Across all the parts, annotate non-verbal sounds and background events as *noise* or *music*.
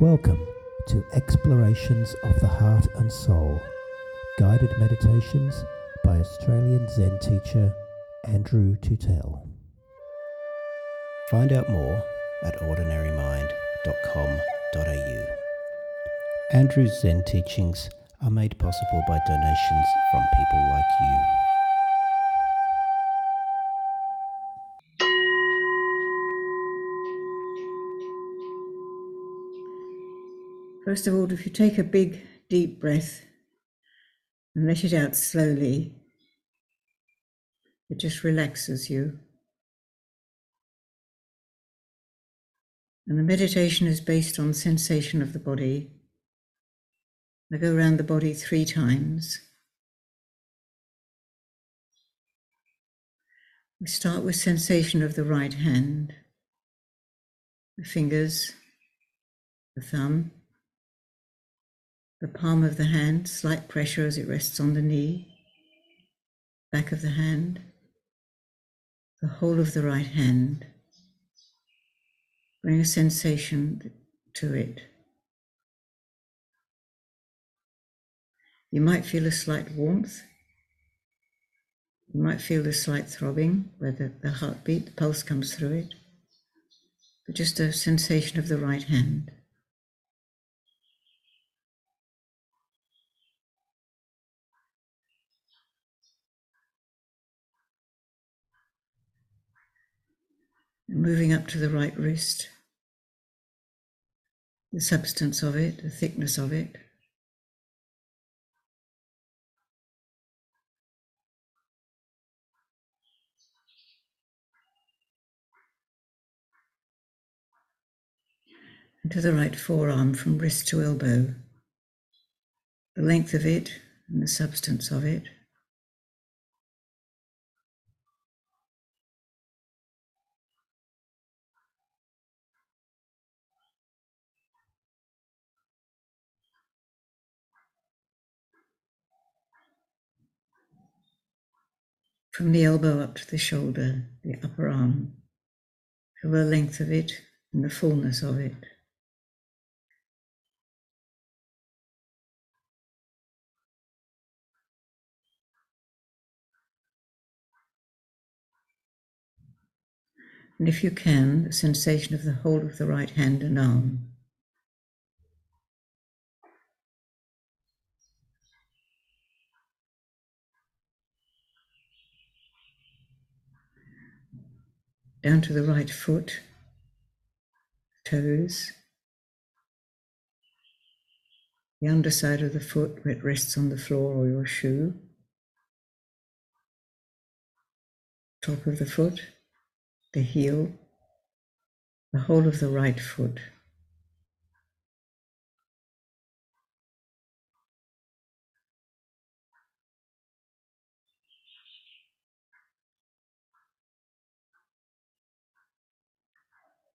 Welcome to Explorations of the Heart and Soul, guided meditations by Australian Zen teacher Andrew Tootell. Find out more at ordinarymind.com.au. Andrew's Zen teachings are made possible by donations from people like you. First of all, if you take a big, deep breath and let it out slowly, it just relaxes you. And the meditation is based on sensation of the body. I go around the body three times. We start with sensation of the right hand, the fingers, the thumb, the palm of the hand, slight pressure as it rests on the knee, back of the hand, the whole of the right hand. Bring a sensation to it. You might feel a slight warmth. You might feel a slight throbbing where the, the heartbeat, the pulse comes through it. But just a sensation of the right hand. Moving up to the right wrist, the substance of it, the thickness of it. And to the right forearm from wrist to elbow, the length of it and the substance of it. From the elbow up to the shoulder, the upper arm. Feel the length of it and the fullness of it. And if you can, the sensation of the whole of the right hand and arm. Down to the right foot, toes, the underside of the foot where it rests on the floor or your shoe, top of the foot, the heel, the whole of the right foot.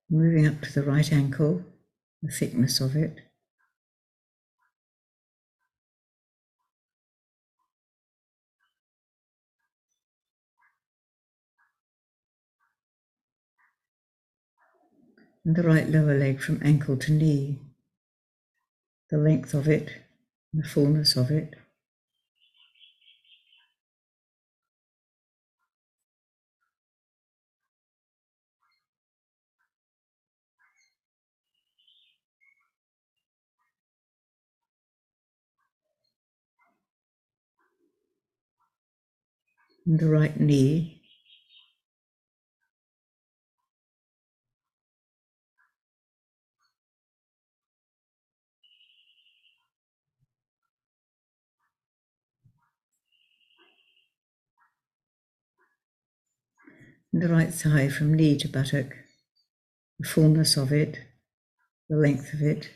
Moving up to the right ankle, the thickness of it. And the right lower leg from ankle to knee, the length of it, the fullness of it. The right knee. The right thigh from knee to buttock, the fullness of it, the length of it.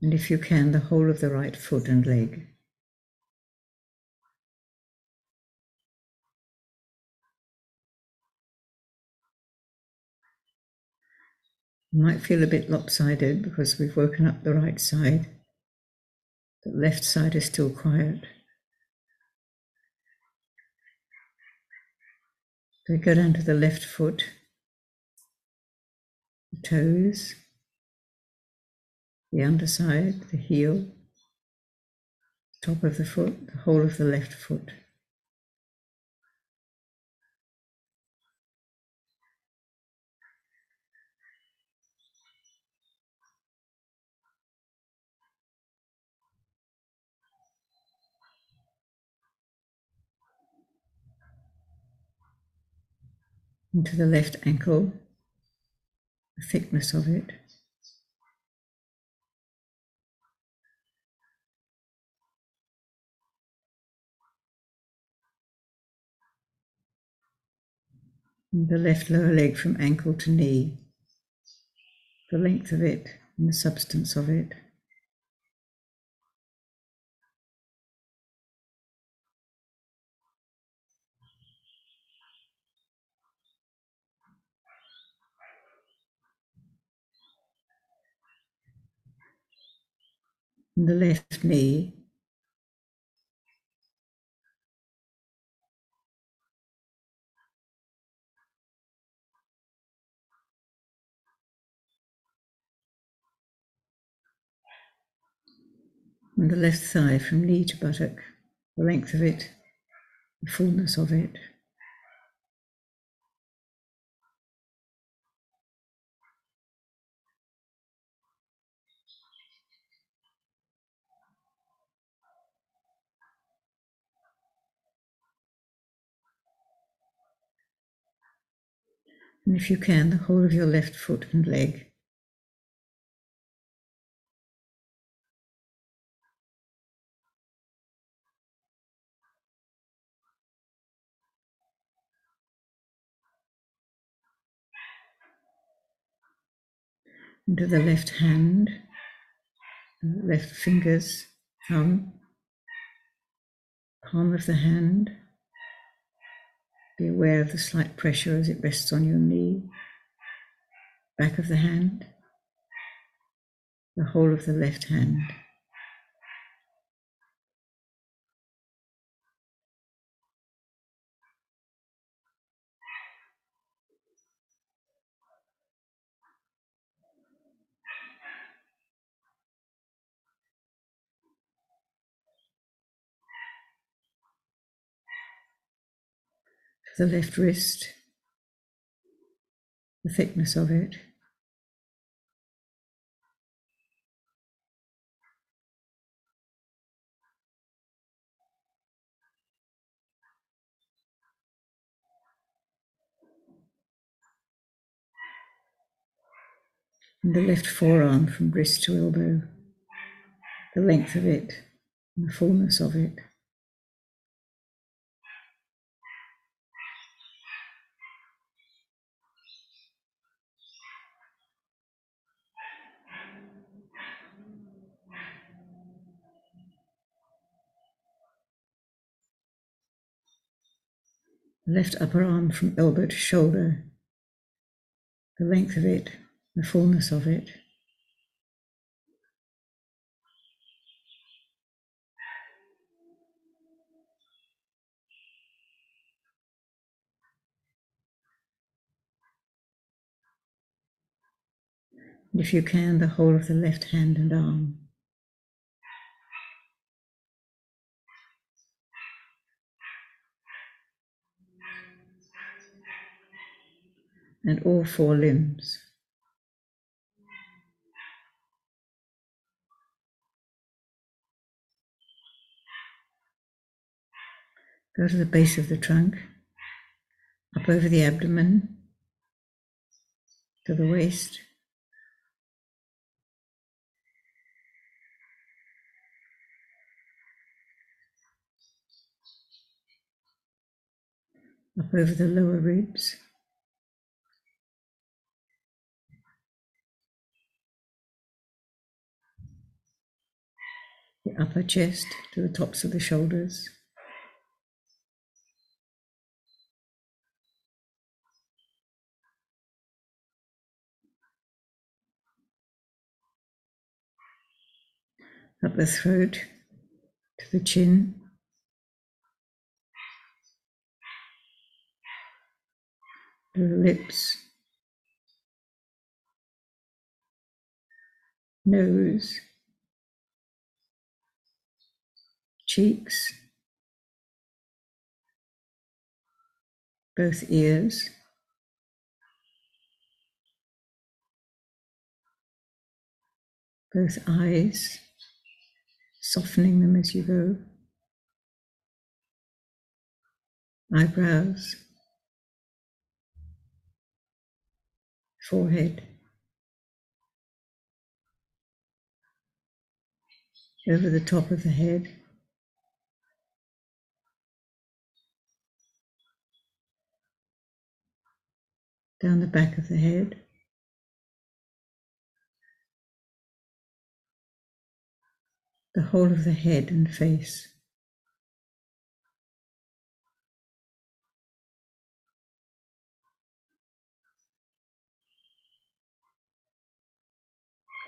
and if you can, the whole of the right foot and leg. You might feel a bit lopsided because we've woken up the right side. The left side is still quiet. So we go down to the left foot, the toes the underside, the heel, top of the foot, the whole of the left foot. into the left ankle, the thickness of it. The left lower leg from ankle to knee, the length of it and the substance of it. And the left knee, and the left thigh from knee to buttock, the length of it, the fullness of it. And if you can, the whole of your left foot and leg. Into the left hand, uh, left fingers, thumb, palm of the hand. Be aware of the slight pressure as it rests on your knee, back of the hand, the whole of the left hand. The left wrist, the thickness of it. And the left forearm from wrist to elbow, the length of it and the fullness of it. Left upper arm from elbow to shoulder, the length of it, the fullness of it. If you can, the whole of the left hand and arm. And all four limbs. Go to the base of the trunk, up over the abdomen, to the waist. Up over the lower ribs. The upper chest to the tops of the shoulders. Up the throat to the chin. the lips, nose, cheeks, both ears. Both eyes, softening them as you go. Eyebrows, forehead, over the top of the head. Down the back of the head. The whole of the head and face.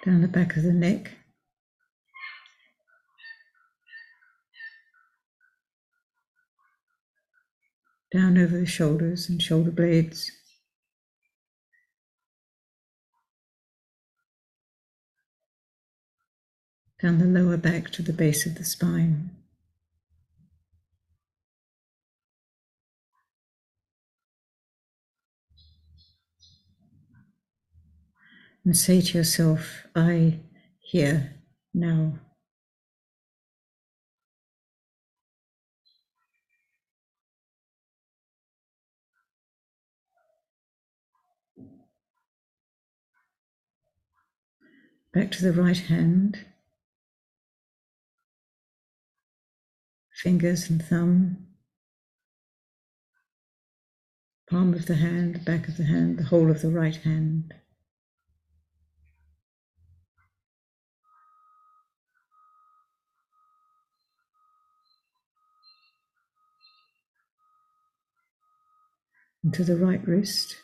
down the back of the neck. Down over the shoulders and shoulder blades. Down the lower back to the base of the spine. and say to yourself, I hear now. Back to the right hand, fingers and thumb, palm of the hand, back of the hand, the whole of the right hand. And to the right wrist.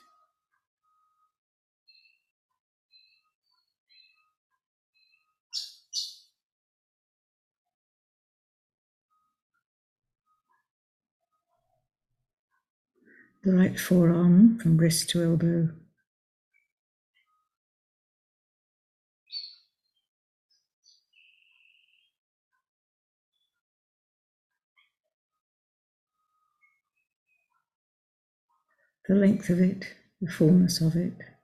The right forearm from wrist to elbow. the length of it, the fullness of it.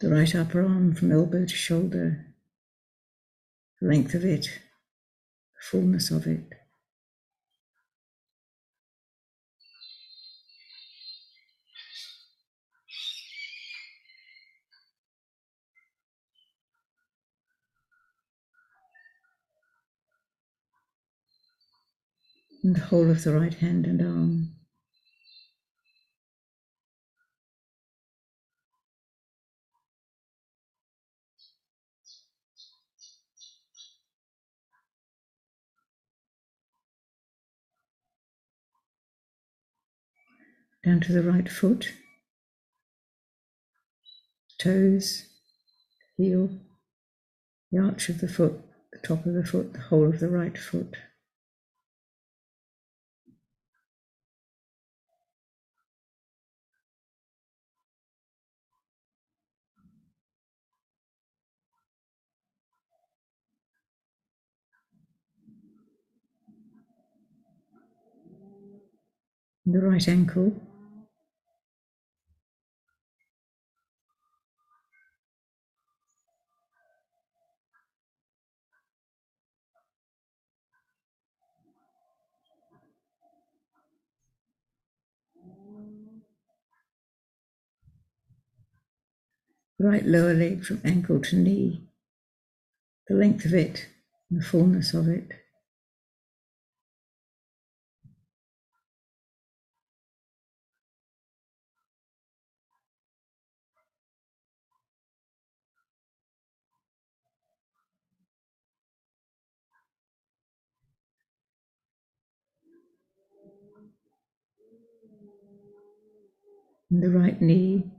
The right upper arm from elbow to shoulder, the length of it, the fullness of it. and the whole of the right hand and arm. Down to the right foot, toes, heel, the arch of the foot, the top of the foot, the whole of the right foot. the right ankle. right lower leg from ankle to knee, the length of it and the fullness of it. And the right knee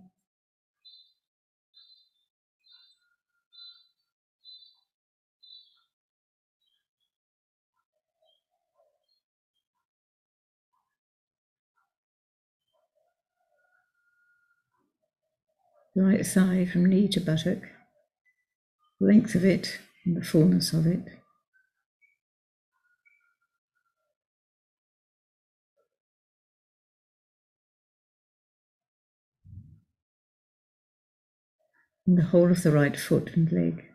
right thigh from knee to buttock, length of it and the fullness of it. And the whole of the right foot and leg.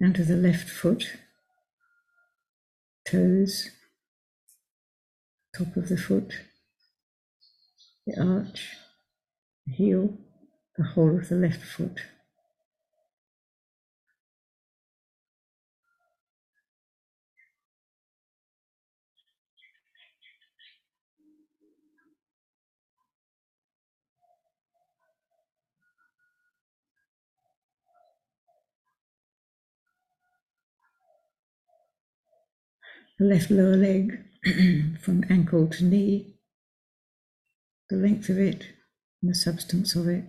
Down to the left foot, toes, top of the foot, the arch, the heel, the whole of the left foot. The left lower leg *clears throat* from ankle to knee, the length of it and the substance of it.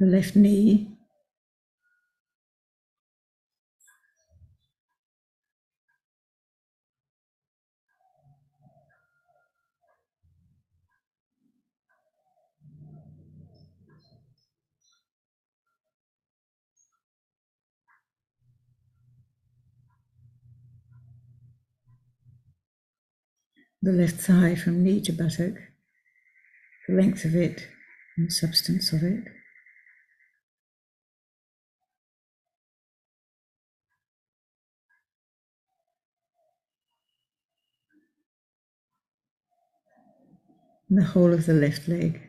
The left knee the left thigh from knee to buttock, the length of it and the substance of it. And the whole of the left leg.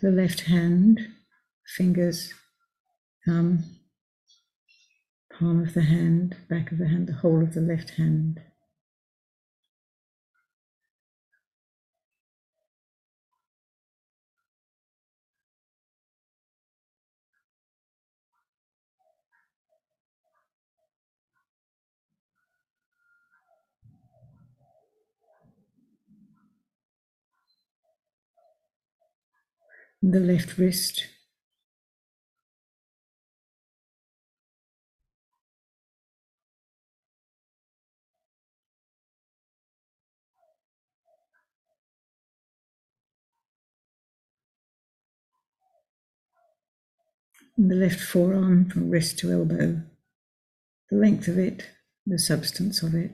the left hand, fingers, thumb, palm of the hand, back of the hand, the whole of the left hand. The left wrist, and the left forearm from wrist to elbow, the length of it, the substance of it.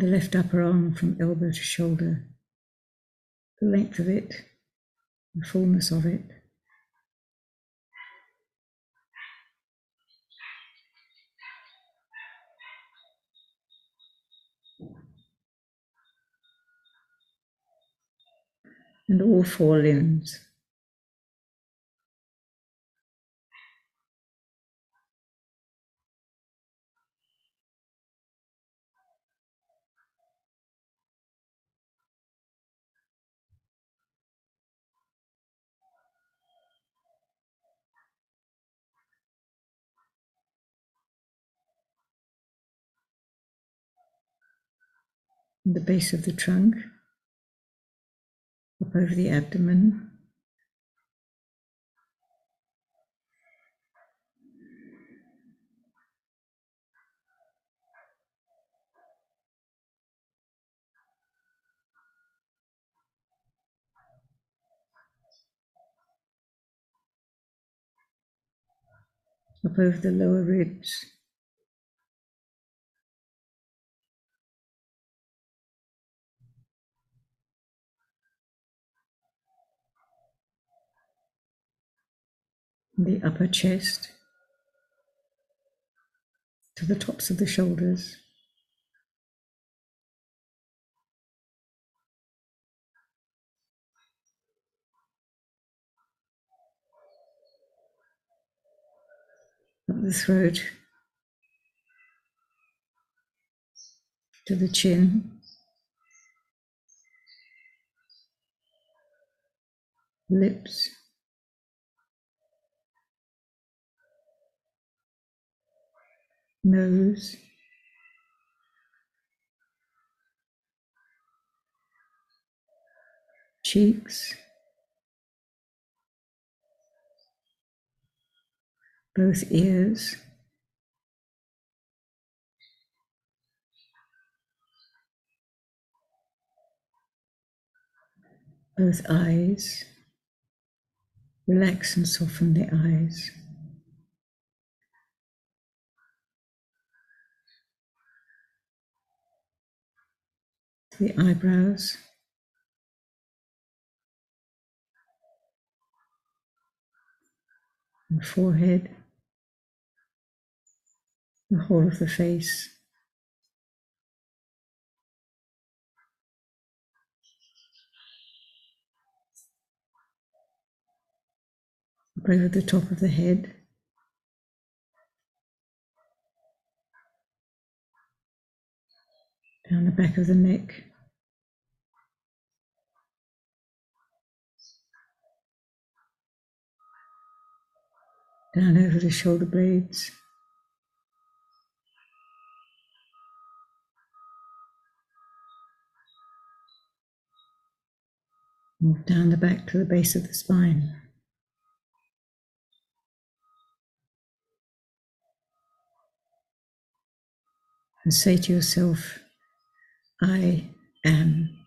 The left upper arm from elbow to shoulder, the length of it, the fullness of it. And all four limbs. The base of the trunk, up over the abdomen. Up over the lower ribs. The upper chest to the tops of the shoulders. The throat to the chin. Lips. Nose, cheeks, both ears, both eyes. Relax and soften the eyes. The eyebrows. The forehead, the whole of the face. over the top of the head. Down the back of the neck. Down over the shoulder blades. Move down the back to the base of the spine. And say to yourself, I am.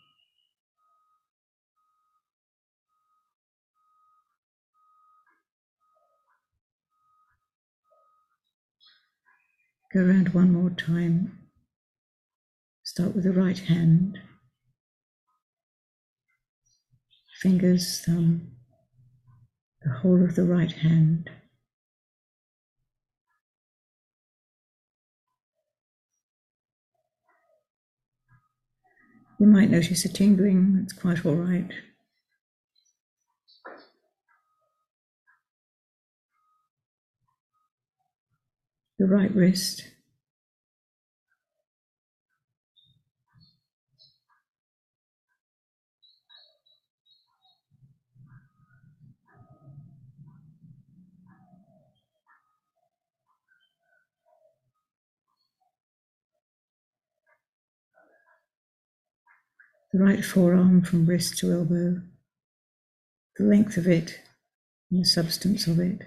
Go around one more time. Start with the right hand. Fingers, thumb, the whole of the right hand. You might notice a tingling, that's quite all right. The right wrist. The right forearm from wrist to elbow, the length of it and the substance of it.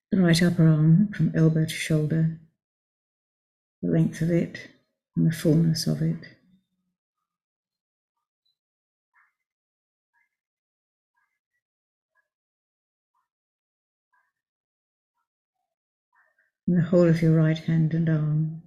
The right upper arm from elbow to shoulder, the length of it and the fullness of it. And the whole of your right hand and arm.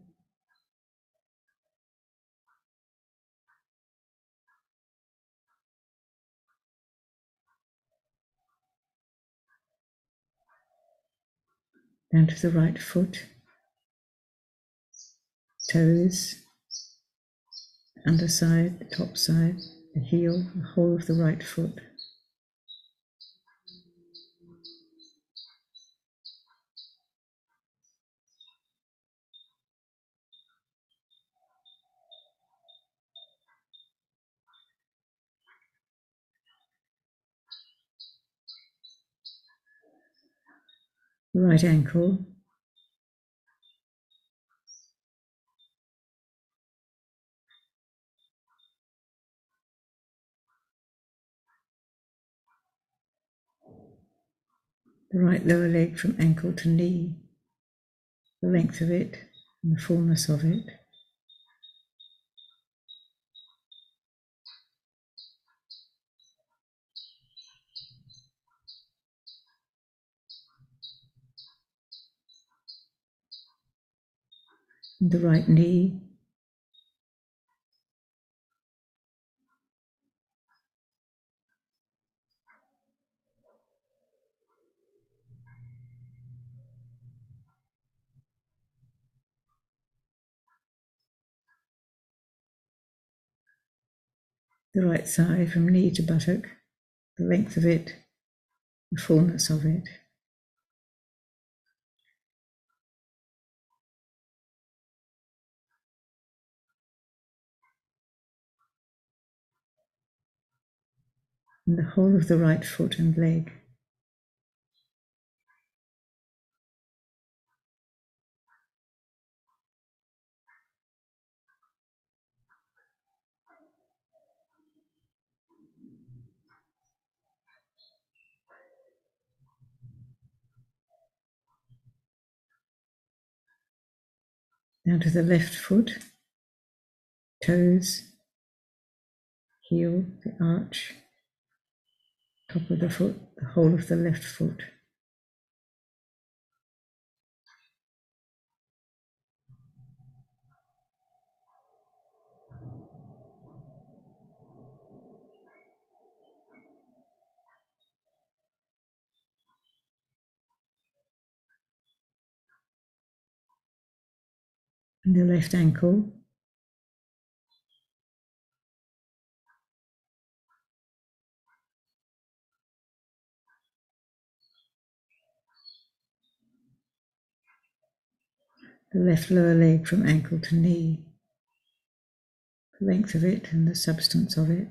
Down to the right foot, toes, underside, the top side, the heel, the whole of the right foot. the right ankle, the right lower leg from ankle to knee, the length of it and the fullness of it. And the right knee, the right thigh from knee to buttock, the length of it, the fullness of it. And the whole of the right foot and leg. Down to the left foot, toes, heel, the arch, top of the foot, the whole of the left foot. And the left ankle, the left lower leg from ankle to knee, the length of it and the substance of it.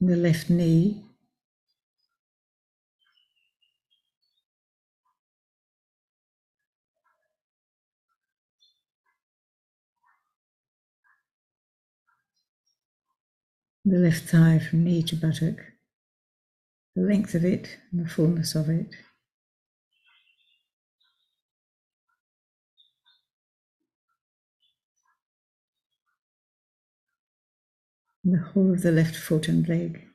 The left knee, the left thigh from knee to buttock, the length of it and the fullness of it. The whole of the left foot and leg.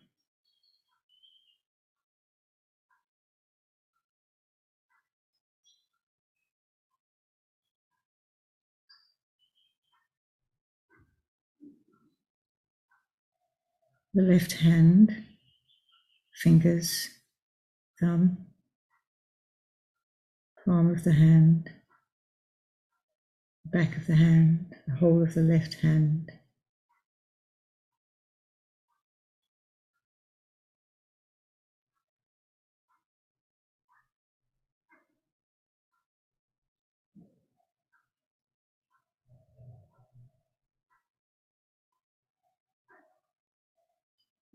The left hand, fingers, thumb, palm of the hand, back of the hand, the whole of the left hand.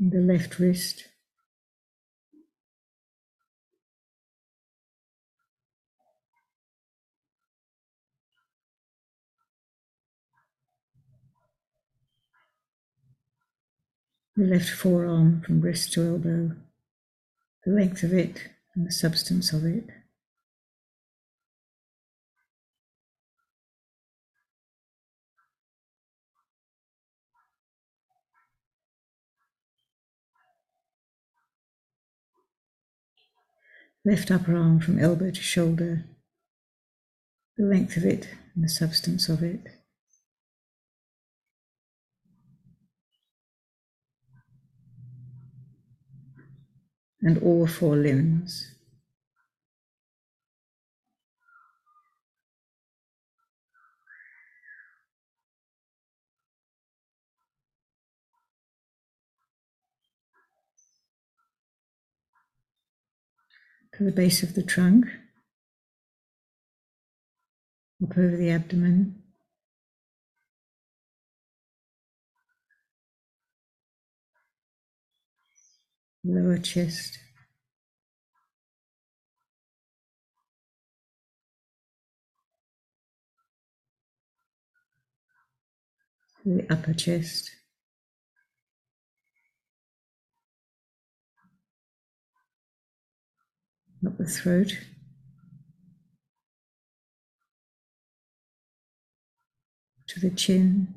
And the left wrist, the left forearm from wrist to elbow, the length of it and the substance of it. Left upper arm from elbow to shoulder, the length of it and the substance of it. And all four limbs. to the base of the trunk, up over the abdomen. Lower chest. the upper chest. Up the throat. To the chin.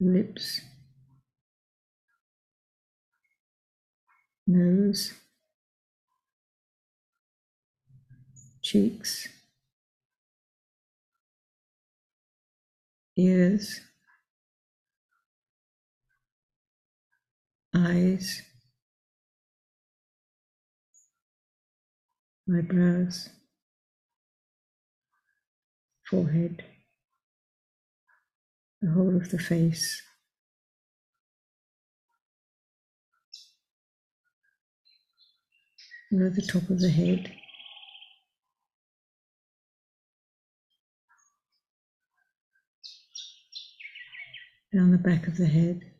Lips. nose, cheeks, ears, eyes, eyebrows, forehead, the whole of the face. Over the top of the head. Down the back of the head.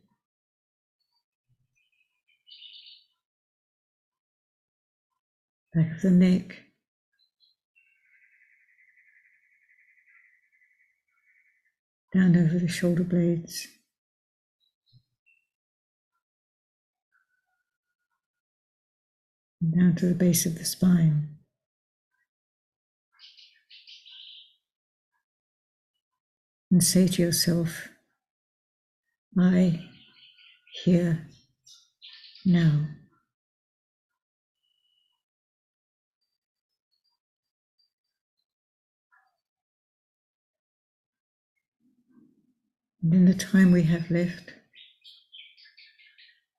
Back of the neck. Down over the shoulder blades. down to the base of the spine. And say to yourself, I here now. In the time we have left,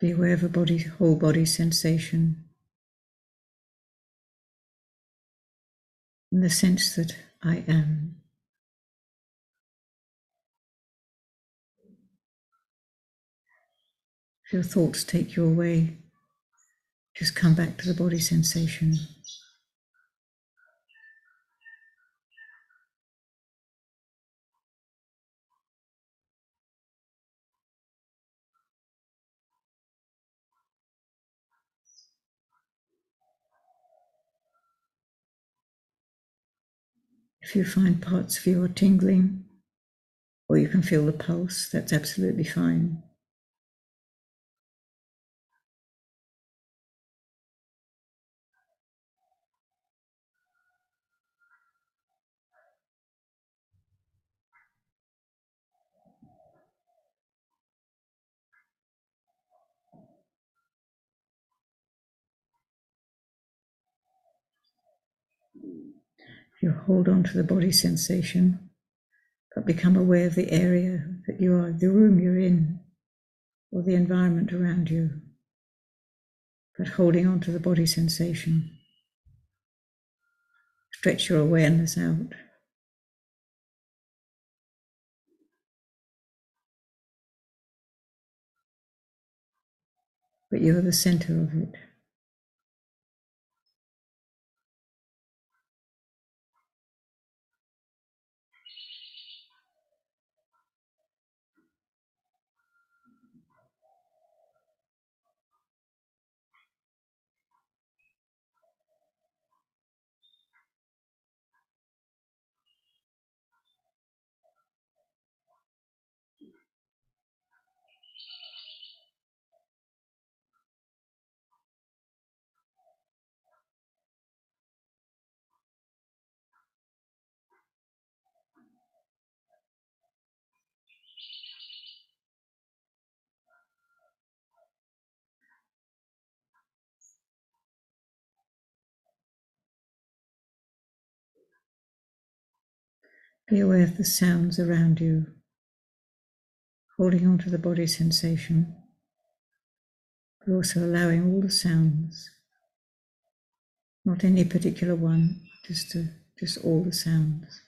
be aware of a body, whole body sensation. in the sense that I am. If your thoughts take you away, just come back to the body sensation. If you find parts of you are tingling, or you can feel the pulse, that's absolutely fine. You hold on to the body sensation, but become aware of the area that you are, the room you're in, or the environment around you. But holding on to the body sensation. Stretch your awareness out. But you're the center of it. Be aware of the sounds around you, holding on to the body sensation, but also allowing all the sounds, not any particular one, just, to, just all the sounds.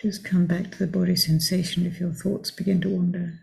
Just come back to the body sensation if your thoughts begin to wander.